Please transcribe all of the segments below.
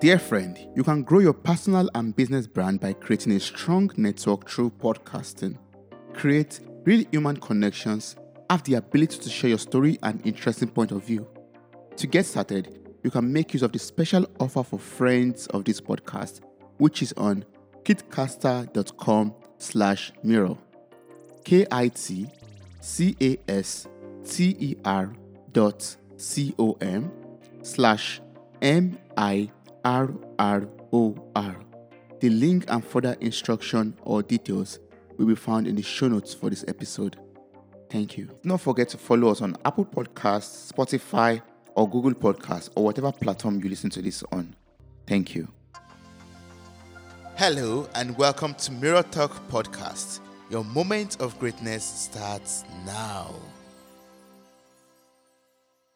Dear friend, you can grow your personal and business brand by creating a strong network through podcasting. Create real human connections, have the ability to share your story and interesting point of view. To get started, you can make use of the special offer for friends of this podcast, which is on kitcaster.com slash mirror. K-I-T-C-A-S-T-E-R dot C-O-M slash M-I-R-R-O-R. The link and further instruction or details will be found in the show notes for this episode. Thank you. Do not forget to follow us on Apple Podcasts, Spotify, or Google Podcasts, or whatever platform you listen to this on. Thank you. Hello, and welcome to Mirror Talk Podcast. Your moment of greatness starts now.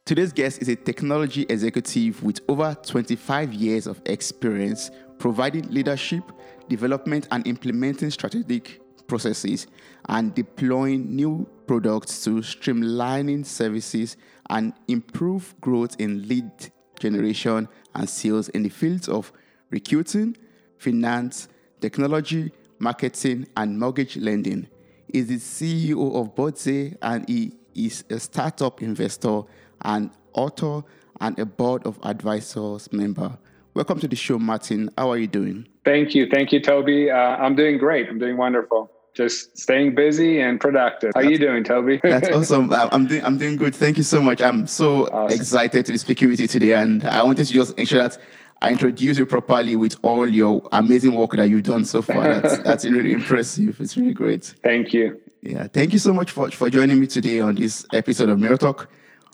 Today's guest is a technology executive with over 25 years of experience providing leadership, development, and implementing strategic processes and deploying new products to streamlining services and improve growth in lead generation and sales in the fields of recruiting, finance, technology, marketing, and mortgage lending. He is the CEO of Bodze and he is a startup investor and author and a board of advisors member. Welcome to the show, Martin. How are you doing? Thank you. Thank you, Toby. Uh, I'm doing great. I'm doing wonderful. Just staying busy and productive. How are you doing, Toby? that's awesome. I'm doing I'm doing good. Thank you so much. I'm so awesome. excited to be speaking with you today. And I wanted to just ensure that I introduce you properly with all your amazing work that you've done so far. That's, that's really impressive. It's really great. Thank you. Yeah, thank you so much for, for joining me today on this episode of Mirror Talk.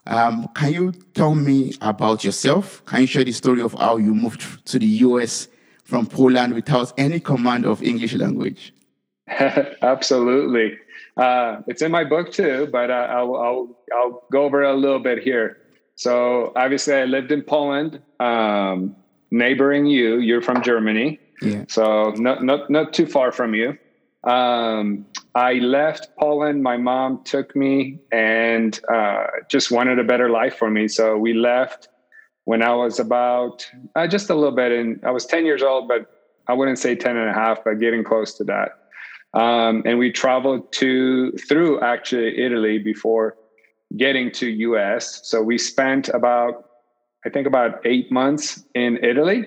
Um, can you tell me about yourself? Can you share the story of how you moved to the US from Poland without any command of English language? Absolutely. Uh, it's in my book too, but uh, I'll, I'll, I'll go over a little bit here. So obviously, I lived in Poland, um, neighboring you. You're from Germany, yeah. so not not not too far from you. Um, I left Poland. My mom took me and uh, just wanted a better life for me. So we left when I was about uh, just a little bit. And I was 10 years old, but I wouldn't say 10 and a half, but getting close to that. Um, and we traveled to through actually Italy before getting to US. So we spent about, I think about eight months in Italy,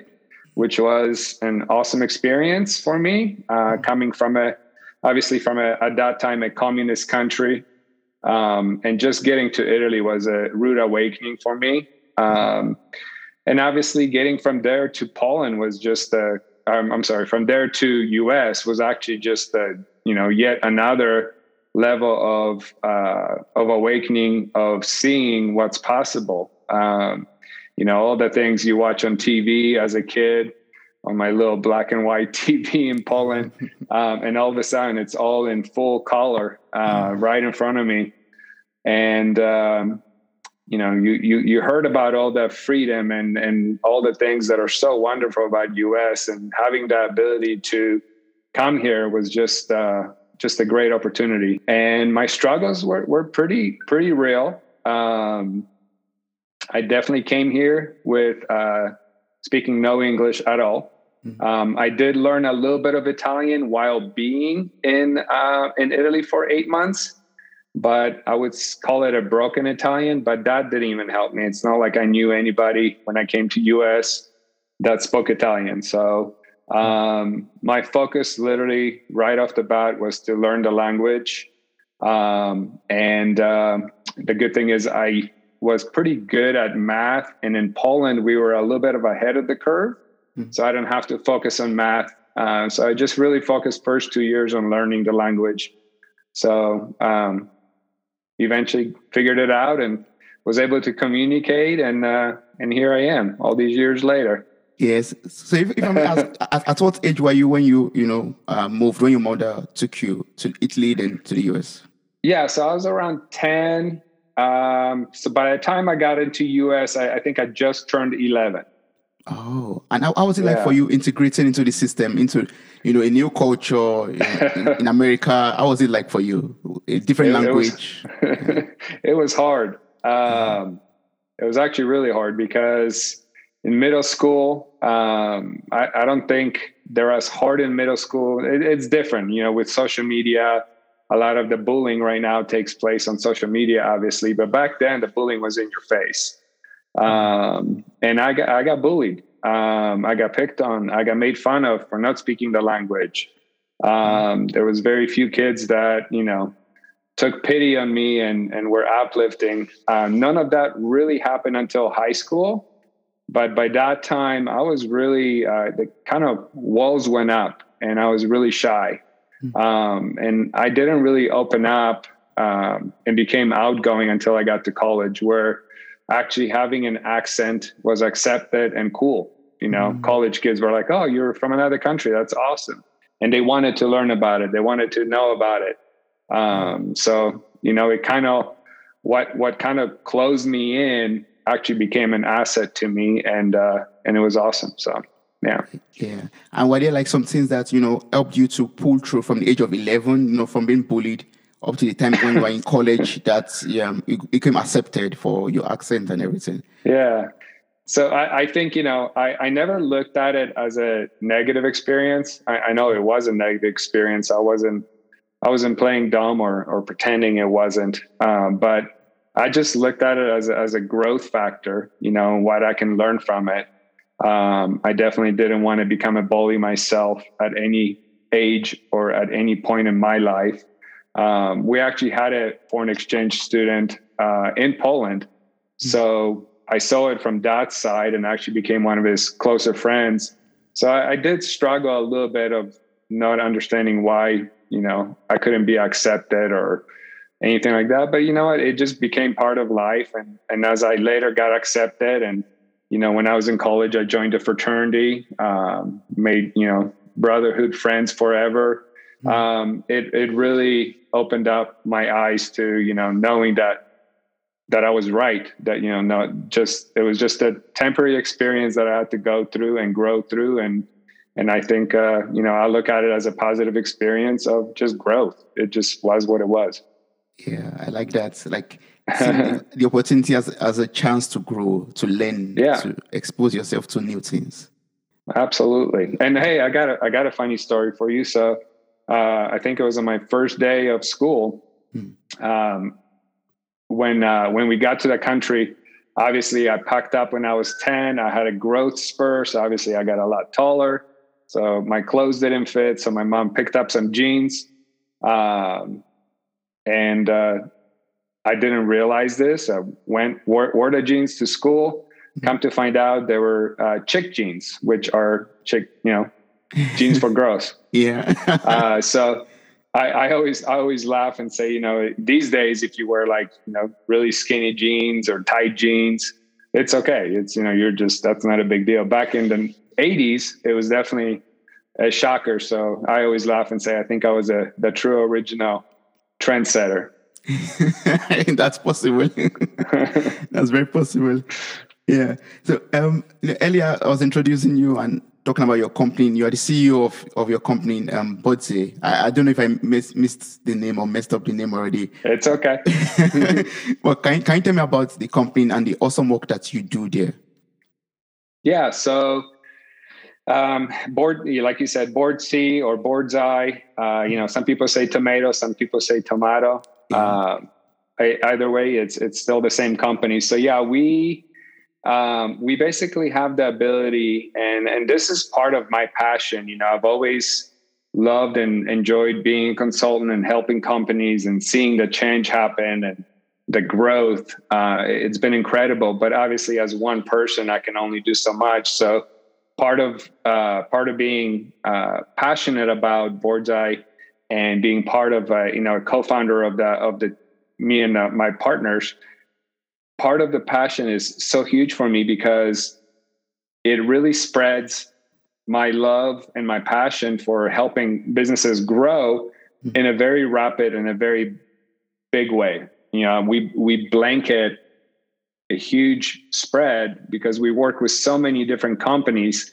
which was an awesome experience for me, uh, coming from a obviously from a, at that time a communist country. Um, and just getting to italy was a rude awakening for me. Um, and obviously getting from there to poland was just um, i'm sorry from there to us was actually just a you know yet another level of uh, of awakening of seeing what's possible. Um, you know all the things you watch on tv as a kid on my little black and white TV in Poland, um, and all of a sudden it's all in full color uh, right in front of me, and um, you know you you you heard about all that freedom and and all the things that are so wonderful about U.S. and having the ability to come here was just uh, just a great opportunity, and my struggles were were pretty pretty real. Um, I definitely came here with. Uh, speaking no English at all. Mm-hmm. Um, I did learn a little bit of Italian while being in uh, in Italy for eight months, but I would call it a broken Italian. But that didn't even help me. It's not like I knew anybody when I came to US that spoke Italian. So um, my focus, literally right off the bat, was to learn the language. Um, and uh, the good thing is, I was pretty good at math. And in Poland, we were a little bit of ahead of the curve. Mm-hmm. So I didn't have to focus on math. Uh, so I just really focused first two years on learning the language. So um, eventually figured it out and was able to communicate. And, uh, and here I am all these years later. Yes. So if, if I'm asked, at, at, what age were you when you, you know, uh, moved, when your mother took you to Italy then to the US? Yeah. So I was around 10, um, so by the time I got into US, I, I think I just turned 11. Oh, and how, how was it yeah. like for you integrating into the system, into you know a new culture in, in, in America? How was it like for you? A different it, language. It was, it was hard. Um, It was actually really hard because in middle school. Um, I, I, don't think they're as hard in middle school. It, it's different, you know, with social media. A lot of the bullying right now takes place on social media, obviously, but back then the bullying was in your face, um, and I got I got bullied. Um, I got picked on. I got made fun of for not speaking the language. Um, there was very few kids that you know took pity on me and and were uplifting. Uh, none of that really happened until high school but by that time i was really uh, the kind of walls went up and i was really shy. Um, and i didn't really open up um, and became outgoing until i got to college where actually having an accent was accepted and cool you know? Mm-hmm. college kids were like oh you're from another country. That's awesome. And they wanted to learn about it. They wanted to know about it. Um, so you know it kind of what what kind of closed me in actually became an asset to me and uh and it was awesome so yeah. Yeah. And were there like some things that you know helped you to pull through from the age of 11 you know from being bullied up to the time when you were in college that yeah you became accepted for your accent and everything? Yeah. So I, I think you know I, I never looked at it as a negative experience. I, I know it was a negative experience. I wasn't i wasn't playing dumb or or pretending it wasn't. Um, but I just looked at it as a, as a growth factor, you know, what I can learn from it. Um, I definitely didn't want to become a bully myself at any age or at any point in my life. Um, we actually had a foreign exchange student uh, in Poland. Hmm. So I saw it from that side and actually became one of his closer friends. So I, I did struggle a little bit of not understanding why, you know, I couldn't be accepted or, anything like that. But you know what? It just became part of life. And and as I later got accepted, and you know, when I was in college, I joined a fraternity, um, made you know brotherhood friends forever. Mm-hmm. Um, it it really opened up my eyes to you know knowing that that I was right. That you know, not just it was just a temporary experience that I had to go through and grow through and. And I think, uh, you know, I look at it as a positive experience of just growth. It just was what it was. Yeah, I like that. Like the, the, opportunity as, as a chance to grow, to learn, yeah. to expose yourself to new things. Absolutely. And hey, I got a I got a funny story for you. So uh, I think it was on my first day of school. Hmm. Um, when uh, when we got to the country, obviously I packed up when I was 10. I had a growth spur. So obviously I got a lot taller. So my clothes didn't fit. So my mom picked up some jeans. Um, and uh, I didn't realize this. I went wore, wore the jeans to school. Mm-hmm. Come to find out, they were uh, chick jeans, which are chick, you know, jeans for girls. Yeah. uh, so I, I, always I always laugh and say, you know, these days if you wear like you know really skinny jeans or tight jeans, it's okay. It's you know you're just that's not a big deal. Back in the '80s, it was definitely a shocker. So I always laugh and say I think I was a the true original trendsetter. That's possible. That's very possible. Yeah. So um, earlier I was introducing you and talking about your company. You are the CEO of, of your company, um. I, I don't know if I miss, missed the name or messed up the name already. It's okay. well, can, can you tell me about the company and the awesome work that you do there? Yeah. So um, board, like you said, Bodzey or board's eye. Uh, you know, some people say tomato, some people say tomato. Uh, either way, it's it's still the same company. So yeah, we um, we basically have the ability, and and this is part of my passion. You know, I've always loved and enjoyed being a consultant and helping companies and seeing the change happen and the growth. Uh, it's been incredible. But obviously, as one person, I can only do so much. So part of uh, part of being uh, passionate about Boardsi and being part of uh, you know a co-founder of the of the me and uh, my partners part of the passion is so huge for me because it really spreads my love and my passion for helping businesses grow mm-hmm. in a very rapid and a very big way you know we we blanket a huge spread because we work with so many different companies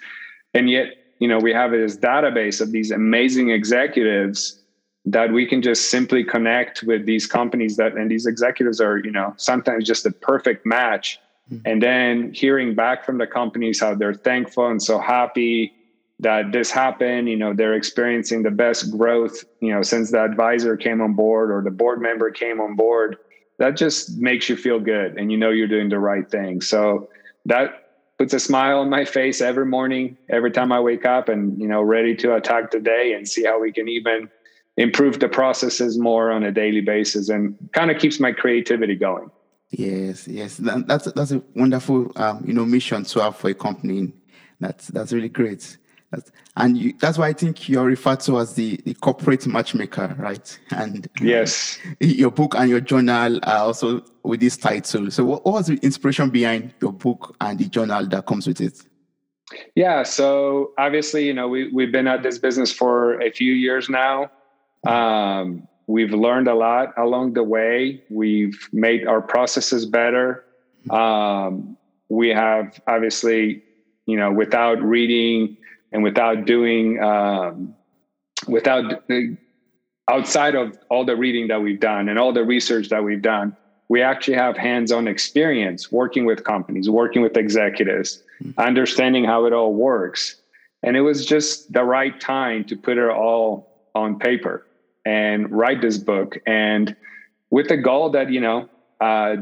and yet you know we have this database of these amazing executives that we can just simply connect with these companies that and these executives are you know sometimes just a perfect match Mm-hmm. And then hearing back from the companies how they're thankful and so happy that this happened, you know, they're experiencing the best growth, you know, since the advisor came on board or the board member came on board. That just makes you feel good and you know you're doing the right thing. So that puts a smile on my face every morning, every time I wake up and, you know, ready to attack the day and see how we can even improve the processes more on a daily basis and kind of keeps my creativity going. Yes, yes, that, that's that's a wonderful um, you know mission to have for a company. That's that's really great. That's, and you, that's why I think you're referred to as the, the corporate matchmaker, right? And yes, your book and your journal are also with this title. So, what, what was the inspiration behind your book and the journal that comes with it? Yeah, so obviously, you know, we we've been at this business for a few years now. Um, we've learned a lot along the way. We've made our processes better. Um, we have obviously, you know, without reading and without doing, um, without outside of all the reading that we've done and all the research that we've done, we actually have hands-on experience working with companies, working with executives, mm-hmm. understanding how it all works. And it was just the right time to put it all on paper and write this book and with the goal that you know uh,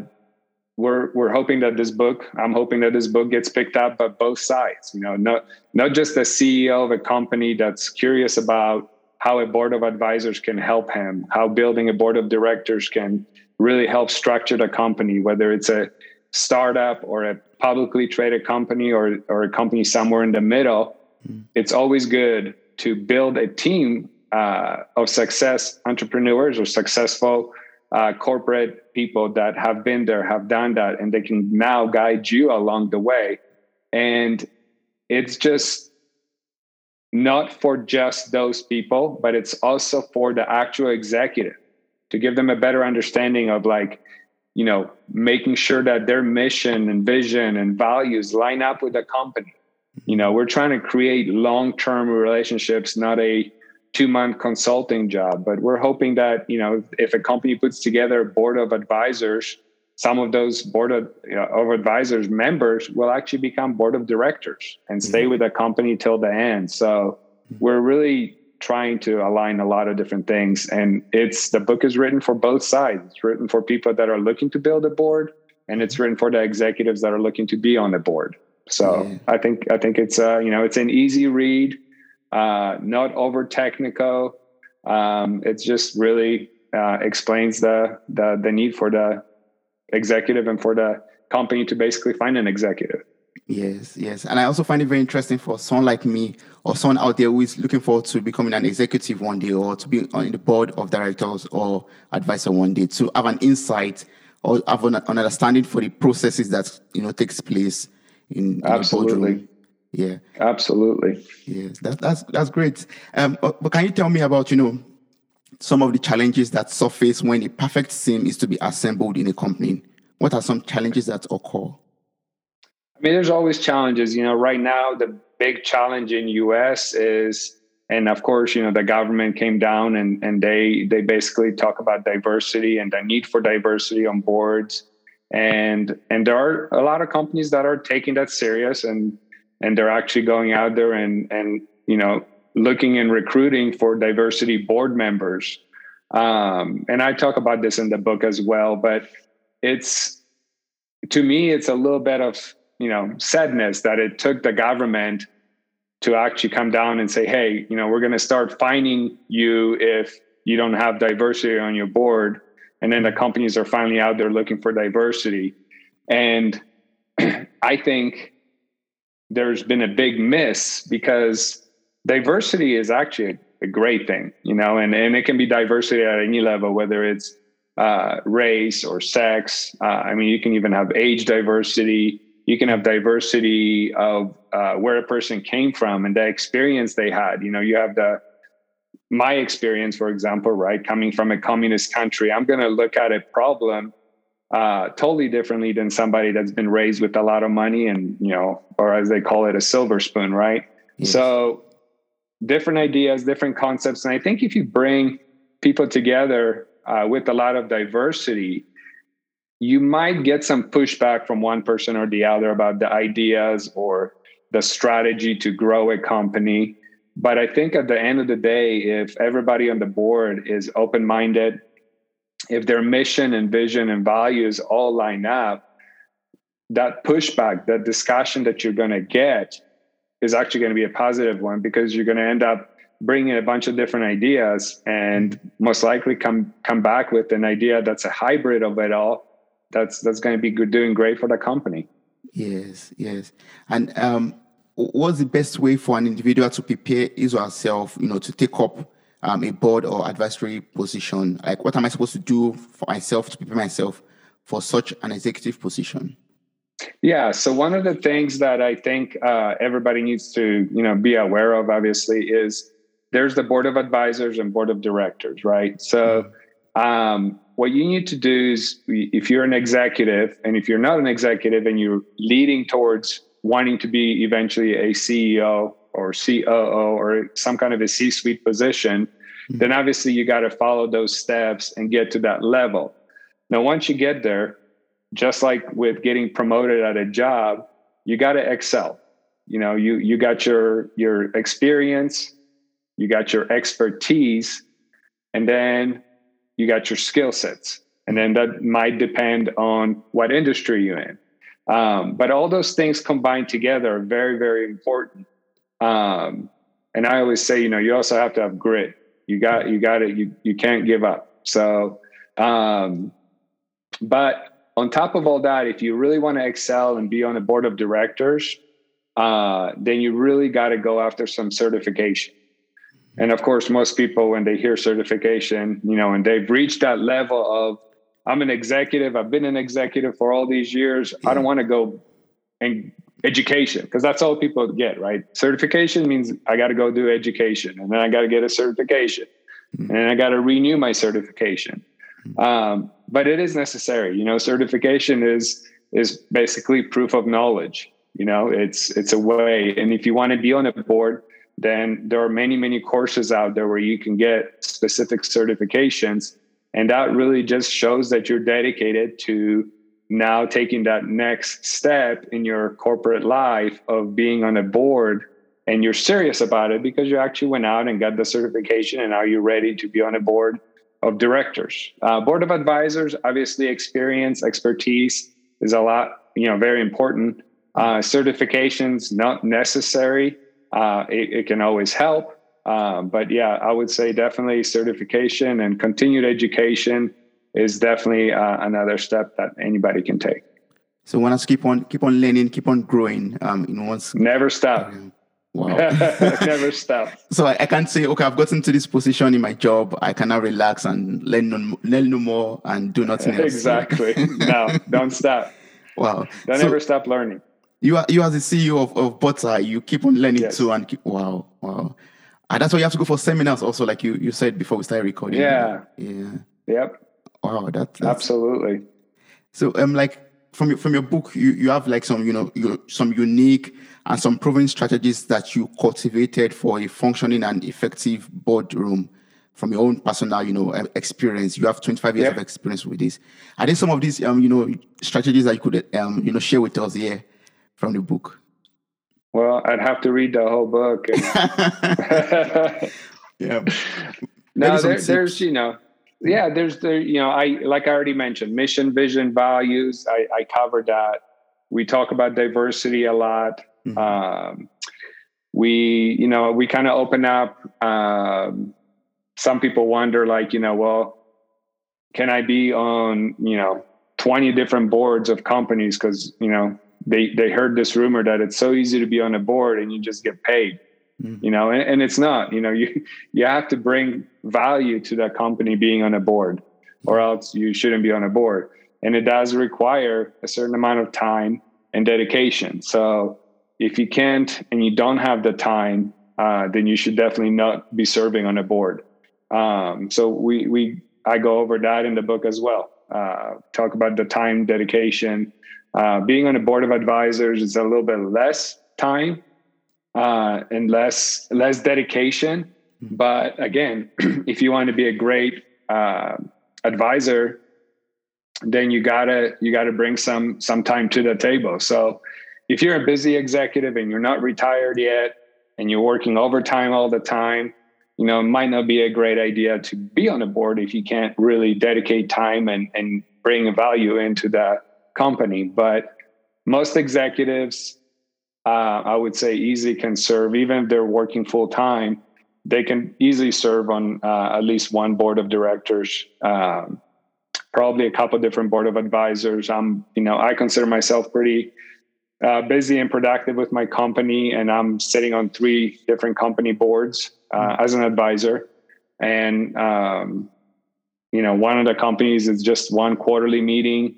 we're we're hoping that this book i'm hoping that this book gets picked up by both sides you know not not just the ceo of a company that's curious about how a board of advisors can help him how building a board of directors can really help structure the company whether it's a startup or a publicly traded company or or a company somewhere in the middle mm. it's always good to build a team uh, of success entrepreneurs or successful uh, corporate people that have been there, have done that, and they can now guide you along the way. And it's just not for just those people, but it's also for the actual executive to give them a better understanding of like, you know, making sure that their mission and vision and values line up with the company. You know, we're trying to create long term relationships, not a two month consulting job. But we're hoping that, you know, if a company puts together a board of advisors, some of those board of, you know, of advisors members will actually become board of directors and stay mm-hmm. with the company till the end. So mm-hmm. we're really trying to align a lot of different things. And it's the book is written for both sides. It's written for people that are looking to build a board, and it's written for the executives that are looking to be on the board. So yeah. I think I think it's uh, you know it's an easy read uh, not over technical. Um, it just really uh, explains the, the the need for the executive and for the company to basically find an executive. Yes, yes. And I also find it very interesting for someone like me or someone out there who is looking forward to becoming an executive one day or to be on the board of directors or advisor one day to have an insight or have an, understanding for the processes that, you know, takes place in, in Absolutely. Yeah, absolutely. Yes, that, that's that's great. Um, but, but, can you tell me about you know some of the challenges that surface when a perfect team is to be assembled in a company? What are some challenges that occur? I mean, there's always challenges. You know, right now the big challenge in U.S. is, and of course, you know, the government came down and and they they basically talk about diversity and the need for diversity on boards and and there are a lot of companies that are taking that serious and and they're actually going out there and and you know looking and recruiting for diversity board members. Um, and i talk about this in the book as well but it's to me it's a little bit of you know sadness that it took the government to actually come down and say hey you know we're going to start fining you if you don't have diversity on your board. And then the companies are finally out there looking for diversity. And i think there's been a big miss because diversity is actually a great thing, you know, and, and it can be diversity at any level, whether it's uh, race or sex. Uh, I mean, you can even have age diversity. You can have diversity of uh, where a person came from and the experience they had. You know, you have the my experience, for example, right, coming from a communist country. I'm going to look at a problem uh, totally differently than somebody that's been raised with a lot of money and you know or as they call it a silver spoon right yes. so different ideas different concepts and i think if you bring people together uh, with a lot of diversity you might get some pushback from one person or the other about the ideas or the strategy to grow a company. But I think at the end of the day, if everybody on the board is open minded, if their mission and vision and values all line up, that pushback, that discussion that you're going to get is actually going to be a positive one because you're going to end up bringing a bunch of different ideas and most likely come come back with an idea that's a hybrid of it all that's that's going to be good, doing great for the company. Yes yes. And um, what's the best way for an individual to prepare his or herself you know to take up um, a board or advisory position like what am i supposed to do for myself to prepare myself for such an executive position yeah. So one of the things that I think uh, everybody needs to, you know, be aware of, obviously, is there's the board of advisors and board of directors, right? So um, what you need to do is, if you're an executive, and if you're not an executive, and you're leading towards wanting to be eventually a CEO or COO or some kind of a C-suite position, mm-hmm. then obviously you got to follow those steps and get to that level. Now, once you get there, just like with getting promoted at a job, you got to excel. You know, you you got your your experience, you got your expertise, and then you got your skill sets. And then that might depend on what industry you're in. Um, but all those things combined together are very, very important. Um, and I always say, you know, you also have to have grit. You got, you got it. You you can't give up. So, um, but on top of all that, if you really want to excel and be on a board of directors, uh, then you really got to go after some certification. And of course, most people, when they hear certification, you know, and they've reached that level of, I'm an executive, I've been an executive for all these years. I don't want to go and education because that's all people get, right? Certification means I got to go do education and then I got to get a certification mm-hmm. and I got to renew my certification. Mm-hmm. Um, but it is necessary. You know, certification is is basically proof of knowledge. You know, it's it's a way. And if you want to be on a board, then there are many many courses out there where you can get specific certifications, and that really just shows that you're dedicated to now taking that next step in your corporate life of being on a board and you're serious about it because you actually went out and got the certification and now you're ready to be on a board of directors. Uh, board of advisors, obviously, experience, expertise is a lot, you know, very important. Uh, certifications not necessary. Uh, it, it, can always help, um, but yeah, I would say definitely certification and continued education is definitely uh, another step that anybody can take. So, want to keep on keep on learning, keep on growing. Um, you know, once never stop. Wow. Never stop. so I, I, can't say, okay, I've gotten to this position in my job. I can now relax and learn no, learn no more and do nothing else. Exactly. no, don't stop. Wow. Don't so ever stop learning. You are you as the CEO of, of Butter, you keep on learning yes. too and keep wow, wow. And that's why you have to go for seminars also, like you you said before we started recording. Yeah. Yeah. Yep. Wow, that, that's absolutely. So um like from your from your book, you, you have like some, you know, you, some unique and some proven strategies that you cultivated for a functioning and effective boardroom from your own personal, you know, experience. You have 25 years yep. of experience with this. Are there some of these, um, you know, strategies that you could, um, you know, share with us here from the book? Well, I'd have to read the whole book. yeah. No, there, there's, you know, yeah, there's the, you know, I, like I already mentioned, mission, vision, values. I, I covered that. We talk about diversity a lot. Mm-hmm. Um, we, you know, we kind of open up. Um, some people wonder, like, you know, well, can I be on, you know, 20 different boards of companies? Because, you know, they, they heard this rumor that it's so easy to be on a board and you just get paid. Mm-hmm. You know, and, and it's not. You know, you you have to bring value to that company being on a board, or else you shouldn't be on a board. And it does require a certain amount of time and dedication. So if you can't and you don't have the time, uh, then you should definitely not be serving on a board. Um, so we we I go over that in the book as well. Uh, talk about the time dedication. Uh, being on a board of advisors is a little bit less time uh, and less less dedication. Mm-hmm. But again, if you want to be a great uh, advisor, then you gotta you gotta bring some some time to the table. So if you're a busy executive and you're not retired yet and you're working overtime all the time, you know, it might not be a great idea to be on a board if you can't really dedicate time and, and bring value into the company. But most executives, uh, I would say, easily can serve, even if they're working full time, they can easily serve on uh, at least one board of directors. Um, probably a couple different board of advisors. I'm, you know, I consider myself pretty uh, busy and productive with my company, and I'm sitting on three different company boards uh, mm-hmm. as an advisor. And um, you know, one of the companies is just one quarterly meeting.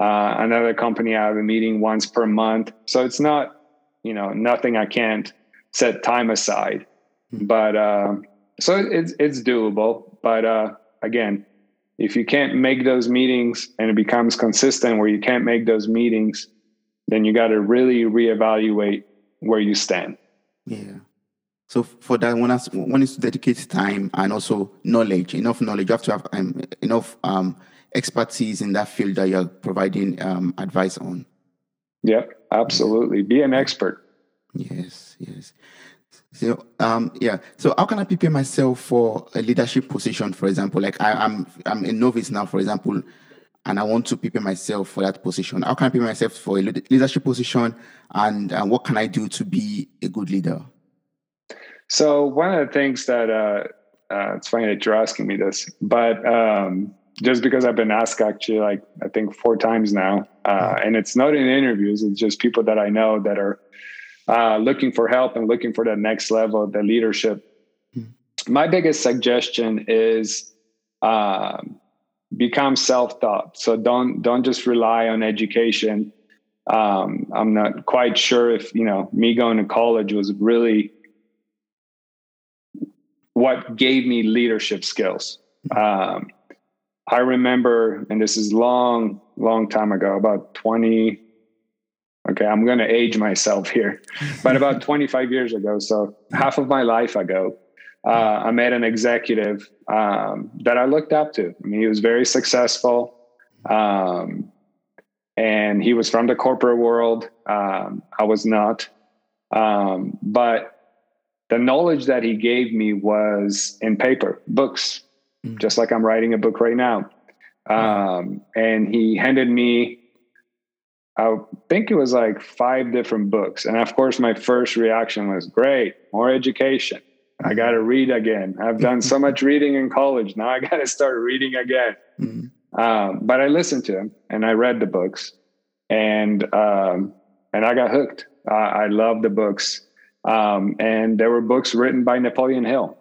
Uh, another company I have a meeting once per month. So it's not, you know, nothing I can't set time aside. Mm-hmm. But uh, so it's it's doable. But uh, again, if you can't make those meetings and it becomes consistent where you can't make those meetings then you got to really reevaluate where you stand. Yeah. So for that, one has one is to dedicate time and also knowledge, enough knowledge. You have to have um, enough um, expertise in that field that you're providing um, advice on. Yeah, absolutely. Be an expert. Yes, yes. So um yeah. So how can I prepare myself for a leadership position, for example? Like I, I'm I'm a novice now, for example and I want to prepare myself for that position. How can I prepare myself for a leadership position, and uh, what can I do to be a good leader? So one of the things that uh, uh, it's funny that you're asking me this, but um, just because I've been asked actually like I think four times now, uh, and it's not in interviews; it's just people that I know that are uh, looking for help and looking for that next level, the leadership. Mm-hmm. My biggest suggestion is. Um, become self-taught so don't don't just rely on education um, i'm not quite sure if you know me going to college was really what gave me leadership skills um, i remember and this is long long time ago about 20 okay i'm going to age myself here but about 25 years ago so half of my life ago uh, I met an executive um, that I looked up to. I mean, he was very successful, um, and he was from the corporate world. Um, I was not, um, but the knowledge that he gave me was in paper, books, mm-hmm. just like I'm writing a book right now. Um, and he handed me I think it was like five different books. And of course, my first reaction was great, more education. I got to read again. I've done so much reading in college. Now I got to start reading again. Mm-hmm. Um, but I listened to him and I read the books, and um, and I got hooked. Uh, I love the books, um, and there were books written by Napoleon Hill.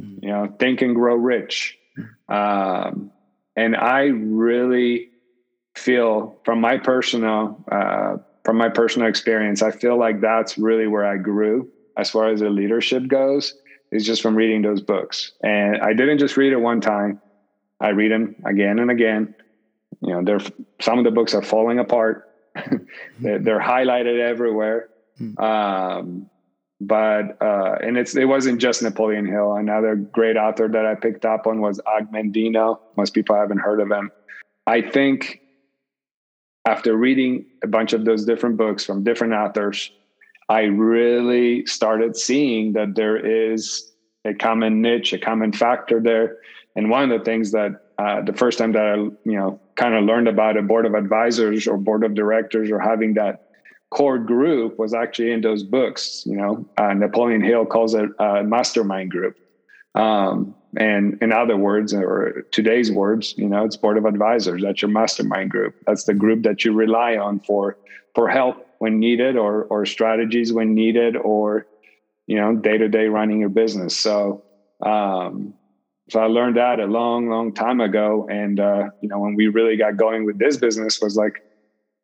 Mm-hmm. You know, Think and Grow Rich, mm-hmm. um, and I really feel from my personal uh, from my personal experience, I feel like that's really where I grew as far as the leadership goes is just from reading those books. And I didn't just read it one time. I read them again and again. You know, they're some of the books are falling apart. they're, they're, highlighted everywhere. Hmm. Um, but uh, and it's it wasn't just Napoleon Hill. Another great author that I picked up on was Og Mandino. Most people haven't heard of him. I think after reading a bunch of those different books from different authors, I really started seeing that there is a common niche, a common factor there. And one of the things that uh, the first time that I, you know, kind of learned about a board of advisors or board of directors or having that core group was actually in those books. You know, uh, Napoleon Hill calls it a mastermind group. Um, and in other words, or today's words, you know, it's board of advisors. That's your mastermind group. That's the group that you rely on for for help when needed or or strategies when needed or you know day-to-day running your business so um so i learned that a long long time ago and uh you know when we really got going with this business was like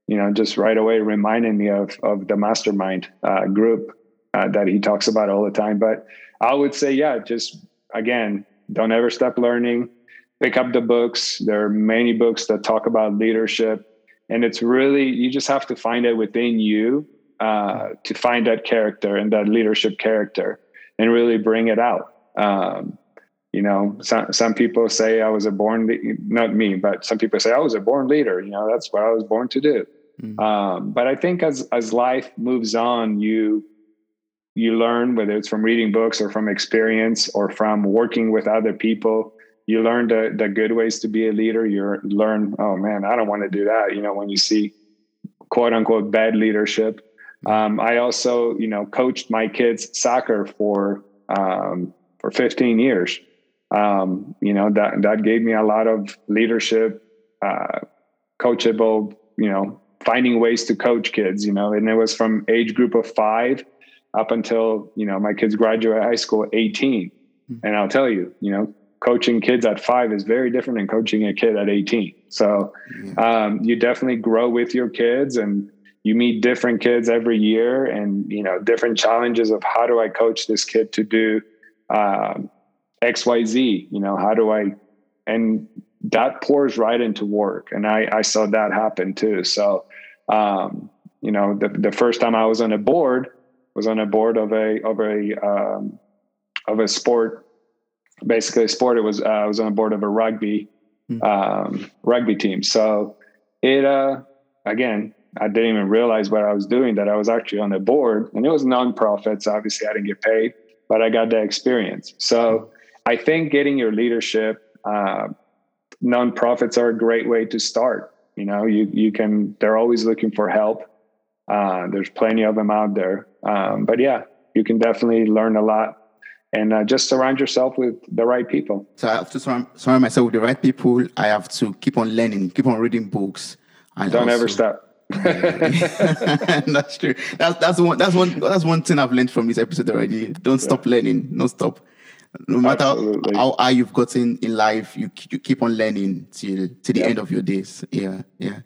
you know just right away reminding me of of the mastermind uh, group uh, that he talks about all the time but i would say yeah just again don't ever stop learning pick up the books there are many books that talk about leadership and it's really you just have to find it within you uh, to find that character and that leadership character and really bring it out um, you know, some some people say I was a born not me, but some people say I was a born leader. You know, that's what I was born to do. Mm-hmm. Um, but I think as as life moves on, you you learn whether it's from reading books or from experience or from working with other people you learn the, the good ways to be a leader. You learn oh man i don't want to do that. You know when you see quote unquote bad leadership. Um, i also you know coached my kids soccer for um, for 15 years. Um, you know that that gave me a lot of leadership uh, coachable you know finding ways to coach kids you know and it was from age group of five up until you know my kids graduate high school at 18 mm-hmm. and i'll tell you you know coaching kids at five is very different than coaching a kid at 18 so um, you definitely grow with your kids and you meet different kids every year and you know different challenges of how do i coach this kid to do um, xyz you know how do i and that pours right into work. And i i saw that happen too. So um, you know the, the first time i was on a board was on a board of a of a um, of a sport, basically a sport. It was uh, I was on a board of a rugby mm. um, rugby team. So it uh, again, I didn't even realize what I was doing. That I was actually on the board, and it was nonprofits. Obviously, I didn't get paid, but I got the experience. So I think getting your leadership. Uh, nonprofits are a great way to start. You know, you you can. They're always looking for help. Uh, there's plenty of them out there. Um, but yeah, you can definitely learn a lot and uh, just surround yourself with the right people. So I have to surround, surround, myself with the right people. I have to keep on learning, keep on reading books. And Don't also, ever stop. that's true. That's that's one that's one that's one thing I've learned from this episode already. Don't stop yeah. learning. No stop. No matter Absolutely. how, how you've gotten in life, you you keep on learning till to the yeah. end of your days. Yeah, yeah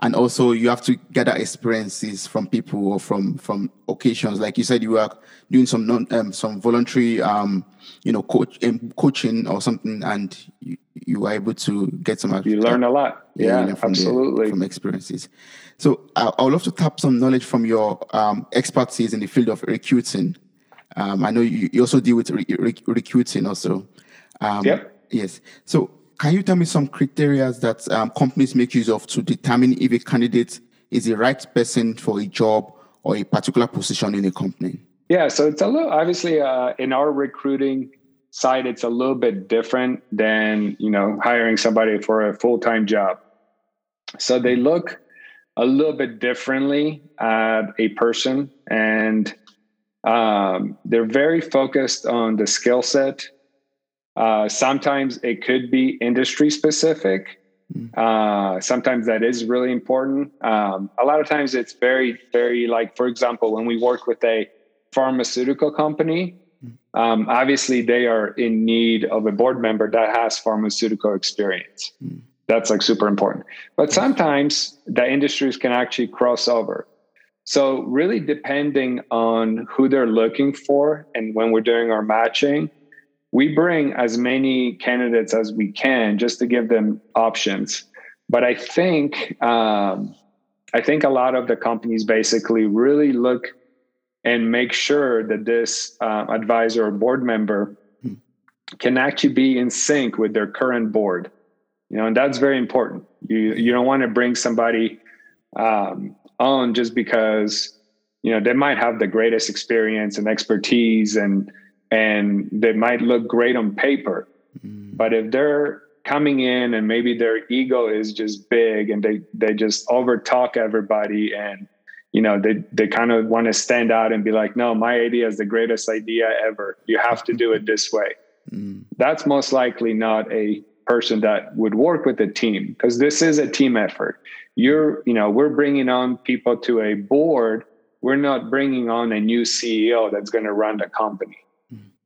and also you have to gather experiences from people or from from occasions like you said you were doing some non um, some voluntary um you know coach um, coaching or something and you, you were able to get some you learn a lot yeah, from absolutely the, from experiences so I, I would love to tap some knowledge from your um, expertise in the field of recruiting um, I know you, you also deal with re- re- recruiting also um, yep yes so can you tell me some criteria that um, companies make use of to determine if a candidate is the right person for a job or a particular position in a company? Yeah, so it's a little obviously uh, in our recruiting side, it's a little bit different than you know hiring somebody for a full time job. So they look a little bit differently at a person, and um, they're very focused on the skill set uh, sometimes it could be industry specific. Hmm. Uh, sometimes that is really important. Um, a lot of times it's very, very like, for example, when we work with a pharmaceutical company, hmm. um, obviously they are in need of a board member that has pharmaceutical experience. Mm. That's like super important. But sometimes the industries can actually cross over. So, really depending on who they're looking for and when we're doing our matching, we bring as many candidates as we can just to give them options. But I think um, I think a lot of the companies basically really look and make sure that this uh, advisor or board member can actually be in sync with their current board. You know, and that's very important. You you don't want to bring somebody um, on just because you know they might have the greatest experience and expertise and and they might look great on paper. Mm. But if they're coming in and maybe their ego is just big and they they just over talk everybody and you know they they kind of want to stand out and be like no my idea is the greatest idea ever you have to do it this way mm. that's most likely not a person that would work with a team because this is a team effort you're you know we're bringing on people to a board we're not bringing on a new ceo that's going to run the company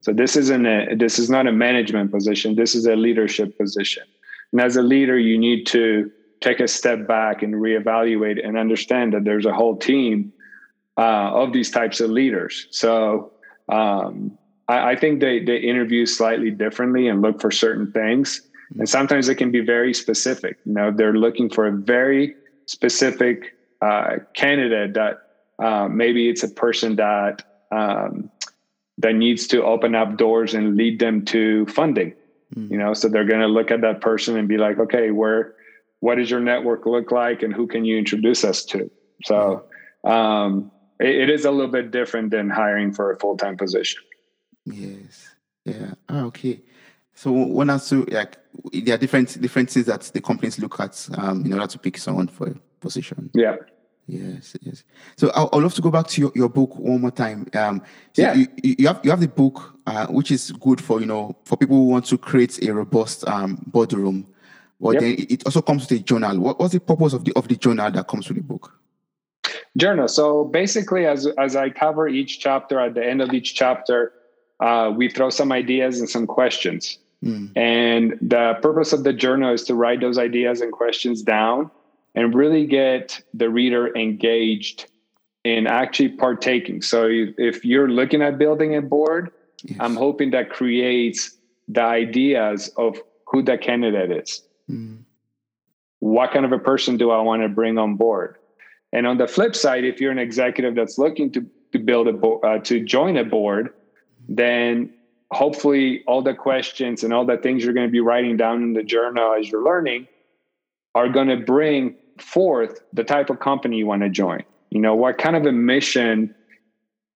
so this isn't a this is not a management position. This is a leadership position. And as a leader, you need to take a step back and reevaluate and understand that there's a whole team uh, of these types of leaders. So um, I, I, think they they interview slightly differently and look for certain things. And sometimes it can be very specific. You know, they're looking for a very specific uh, candidate that uh, maybe it's a person that um, that needs to open up doors and lead them to funding. Mm. You know, so they're going to look at that person and be like, okay, where, what does your network look like, and who can you introduce us to? So um, it, it is a little bit different than hiring for a full time position. Yes. Yeah. Oh, okay. So when I to like there are different different things that the companies look at um, in order to pick someone for a position. Yeah. Yes, yes. So I, would love to go back to your, your book one more time. Um, so yeah. You, you, have you have the book, uh, which is good for you know for people who want to create a robust um, boardroom. But yep. then it also comes with a journal. What, what's the purpose of the of the journal that comes with the book? Journal. So basically, as as I cover each chapter, at the end of each chapter, uh, we throw some ideas and some questions. Mm. And the purpose of the journal is to write those ideas and questions down and really get the reader engaged in actually partaking. So if you're looking at building a board, yes. I'm hoping that creates the ideas of who the candidate is. Mm. What kind of a person do I want to bring on board? And on the flip side, if you're an executive that's looking to to build a board, uh, to join a board, then hopefully all the questions and all the things you're going to be writing down in the journal as you're learning are going to bring forth the type of company you want to join. You know, what kind of a mission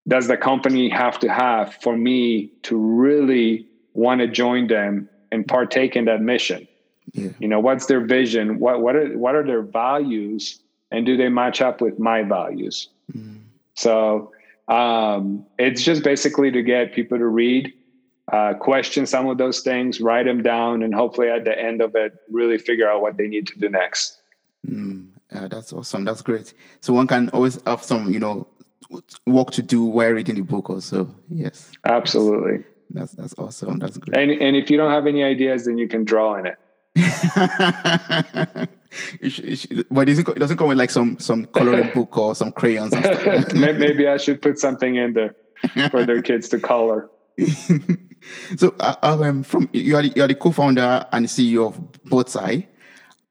does the company have to have for me to really want to join them and partake in that mission? Yeah. You know, what's their vision? What what are what are their values, and do they match up with my values? Mm. So um, it's just basically to get people to read uh, question some of those things, write them down, and hopefully at the end of it, really figure out what they need to do next. Mm, yeah, that's awesome. That's great. So one can always have some, you know, work to do while reading the book. Also, yes, absolutely. That's that's awesome. That's great. And and if you don't have any ideas, then you can draw in it. it should, it should, but it doesn't, it doesn't come with like some some coloring book or some crayons. Maybe I should put something in there for their kids to color. So, uh, um, from you are the, you are the co-founder and CEO of Boardsi,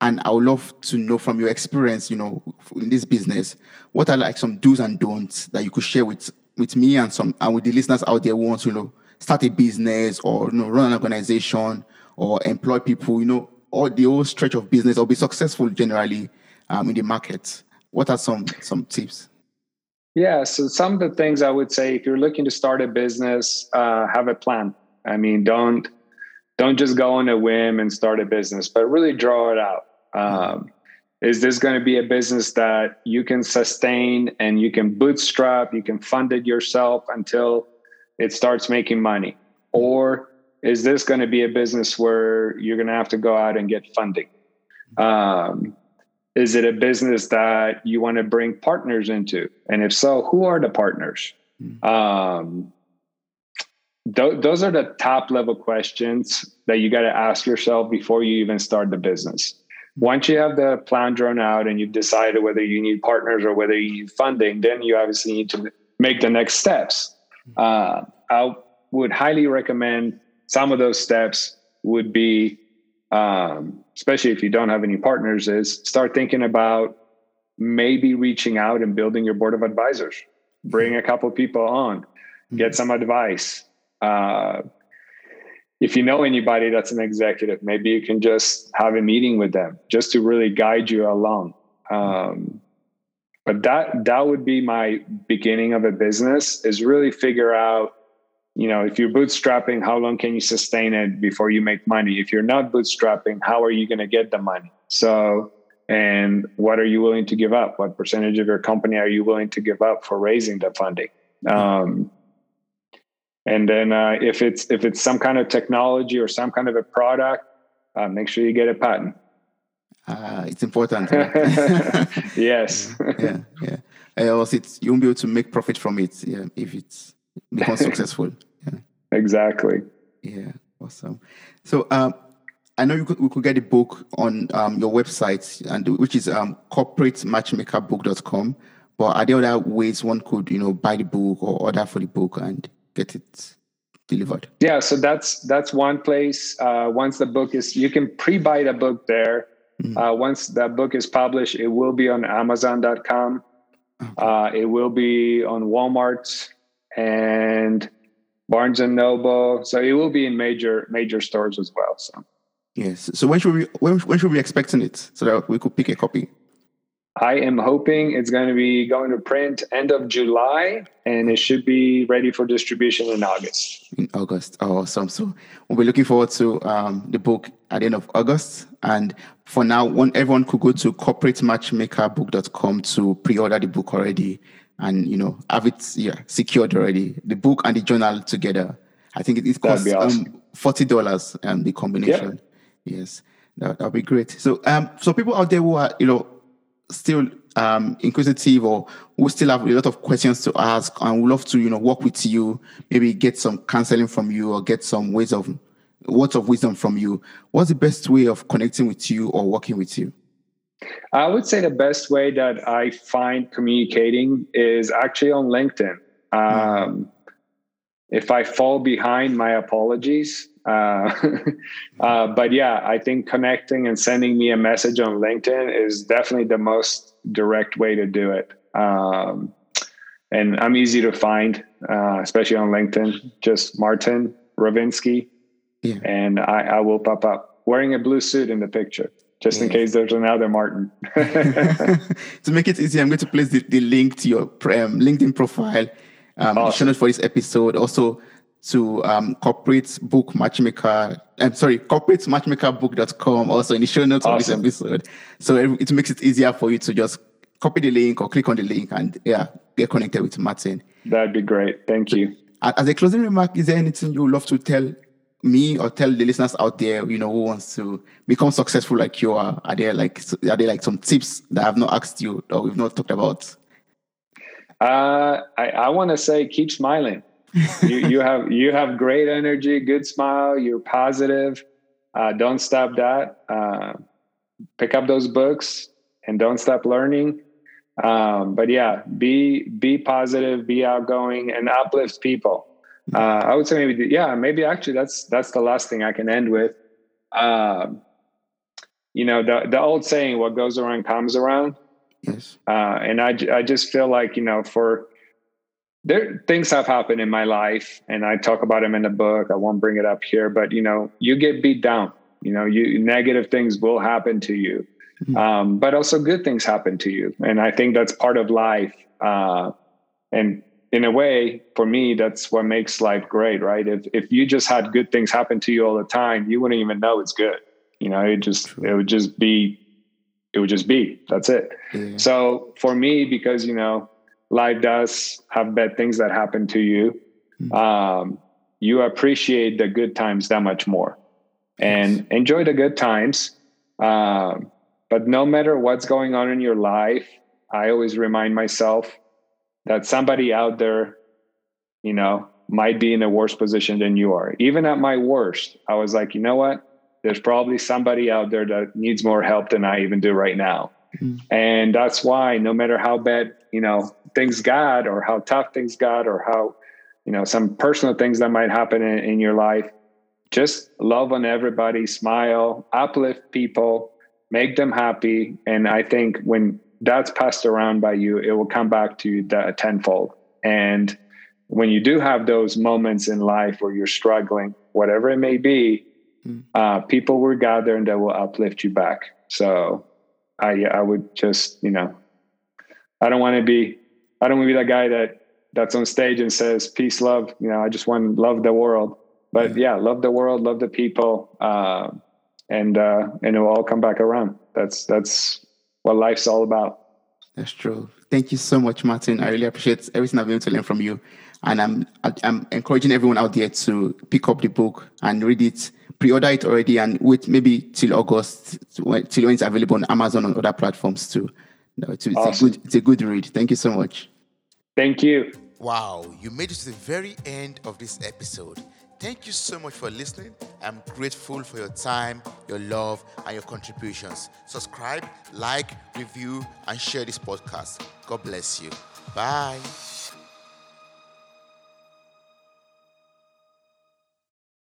and I would love to know from your experience, you know, in this business, what are like some do's and don'ts that you could share with with me and some and with the listeners out there who want to you know start a business or you know run an organization or employ people, you know, or the whole stretch of business or be successful generally um, in the market. What are some some tips? Yeah, so some of the things I would say if you're looking to start a business, uh, have a plan. I mean, don't don't just go on a whim and start a business, but really draw it out. Um, is this going to be a business that you can sustain and you can bootstrap, you can fund it yourself until it starts making money, or is this going to be a business where you're going to have to go out and get funding? Um, is it a business that you want to bring partners into? And if so, who are the partners? Mm-hmm. Um, th- those are the top level questions that you got to ask yourself before you even start the business. Once you have the plan drawn out and you've decided whether you need partners or whether you need funding, then you obviously need to make the next steps. Uh, I would highly recommend some of those steps would be um, especially if you don't have any partners, is start thinking about maybe reaching out and building your board of advisors. Bring a couple people on, get some advice. Uh, if you know anybody that's an executive, maybe you can just have a meeting with them just to really guide you along. Um, but that that would be my beginning of a business is really figure out you know if you're bootstrapping how long can you sustain it before you make money? If you're not bootstrapping how are you going to get the money? So and what are you willing to give up? What percentage of your company are you willing to give up for raising the funding? Um, and then uh, if it's if it's some kind of technology or some kind of a product uh, make sure you get a patent uh, it's important yes yeah yeah, else it's you won't be able to make profit from it yeah if it's become successful. Yeah. Exactly. Yeah, awesome. So um, I know you could, we could get the book on um, your website, and which is um, corporatematchmakerbook.com. But are there other ways one could, you know, buy the book or order for the book and get it delivered? Yeah, so that's that's one place. Uh, once the book is, you can pre-buy the book there. Mm-hmm. Uh, once that book is published, it will be on Amazon.com. Okay. Uh, it will be on Walmart and Barnes and Noble. So it will be in major major stores as well. So yes. So when should we when, when should we be expecting it so that we could pick a copy? I am hoping it's going to be going to print end of July and it should be ready for distribution in August. In August. Oh, awesome. So we'll be looking forward to um, the book at the end of August. And for now, one, everyone could go to corporatematchmakerbook.com to pre-order the book already and, you know, have it yeah, secured already. The book and the journal together. I think it, it costs um, awesome. um, $40 um, the combination. Yes. That would be great. So, um, so people out there who are, you know, still um, inquisitive or we still have a lot of questions to ask and would love to, you know, work with you, maybe get some counseling from you or get some ways of words of wisdom from you, what's the best way of connecting with you or working with you? I would say the best way that I find communicating is actually on LinkedIn. Um, if I fall behind, my apologies. Uh, uh, but yeah, I think connecting and sending me a message on LinkedIn is definitely the most direct way to do it. Um, and I'm easy to find, uh, especially on LinkedIn. Just Martin Rowinski, yeah. and I, I, will pop up wearing a blue suit in the picture, just yeah. in case there's another Martin. to make it easy, I'm going to place the, the link to your um, LinkedIn profile. Um, awesome. for this episode. Also, to um, corporate book matchmaker. I'm sorry, corporate matchmakerbook.com also in the show notes awesome. of this episode. So it, it, makes it easier for you to just copy the link or click on the link and yeah, get connected with Martin. That'd be great. Thank you. As a closing remark, is there anything you would love to tell me or tell the listeners out there, you know, who wants to become successful like you are? Are there like are there like some tips that I've not asked you or we've not talked about? Uh, I, I want to say keep smiling you, you have you have great energy, good smile. You're positive. Uh, don't stop that. Uh, pick up those books and don't stop learning. Um, but yeah, be be positive, be outgoing, and uplift people. Uh, I would say maybe yeah, maybe actually that's that's the last thing I can end with. Um, you know the the old saying, "What goes around comes around." Yes. Uh, and I I just feel like you know for there things have happened in my life and i talk about them in the book. I won't bring it up here but you know you get beat down. You know you negative things will happen to you. Mm-hmm. um, but also good things happen to you. And i think that's part of life uh, and in a way for me that's what makes life great right? If if you just had good things happen to you all the time you wouldn't even know it's good. You know it just it would just be it would just be that's it yeah. so for me because you know life does have bad things that happen to you, mm-hmm. um, you appreciate the good times that much more and yes. enjoy the good times. Um, but no matter what's going on in your life, I always remind myself that somebody out there, you know, might be in a worse position than you are. Even at my worst, I was like, you know what? There's probably somebody out there that needs more help than I even do right now. Mm-hmm. And that's why no matter how bad, you know, things got or how tough things got or how, you know, some personal things that might happen in, in your life, just love on everybody, smile, uplift people, make them happy. And I think when that's passed around by you, it will come back to you that tenfold. And when you do have those moments in life where you're struggling, whatever it may be, mm. uh, people will gather and they will uplift you back. So I I would just you know I don't want to be I don't want to be that guy that that's on stage and says peace love you know I just want to love the world. But yeah love the world love the people uh, and uh, and it will all come back around. That's that's what life's all about. That's true. Thank you so much Martin. I really appreciate everything I've been able to learn from you and I'm I'm encouraging everyone out there to pick up the book and read it pre-order it already and wait maybe till August till when it's available on Amazon and other platforms too. No, it's, awesome. a good it's a good read. Thank you so much. Thank you. Wow, you made it to the very end of this episode. Thank you so much for listening. I'm grateful for your time, your love, and your contributions. Subscribe, like, review, and share this podcast. God bless you. Bye.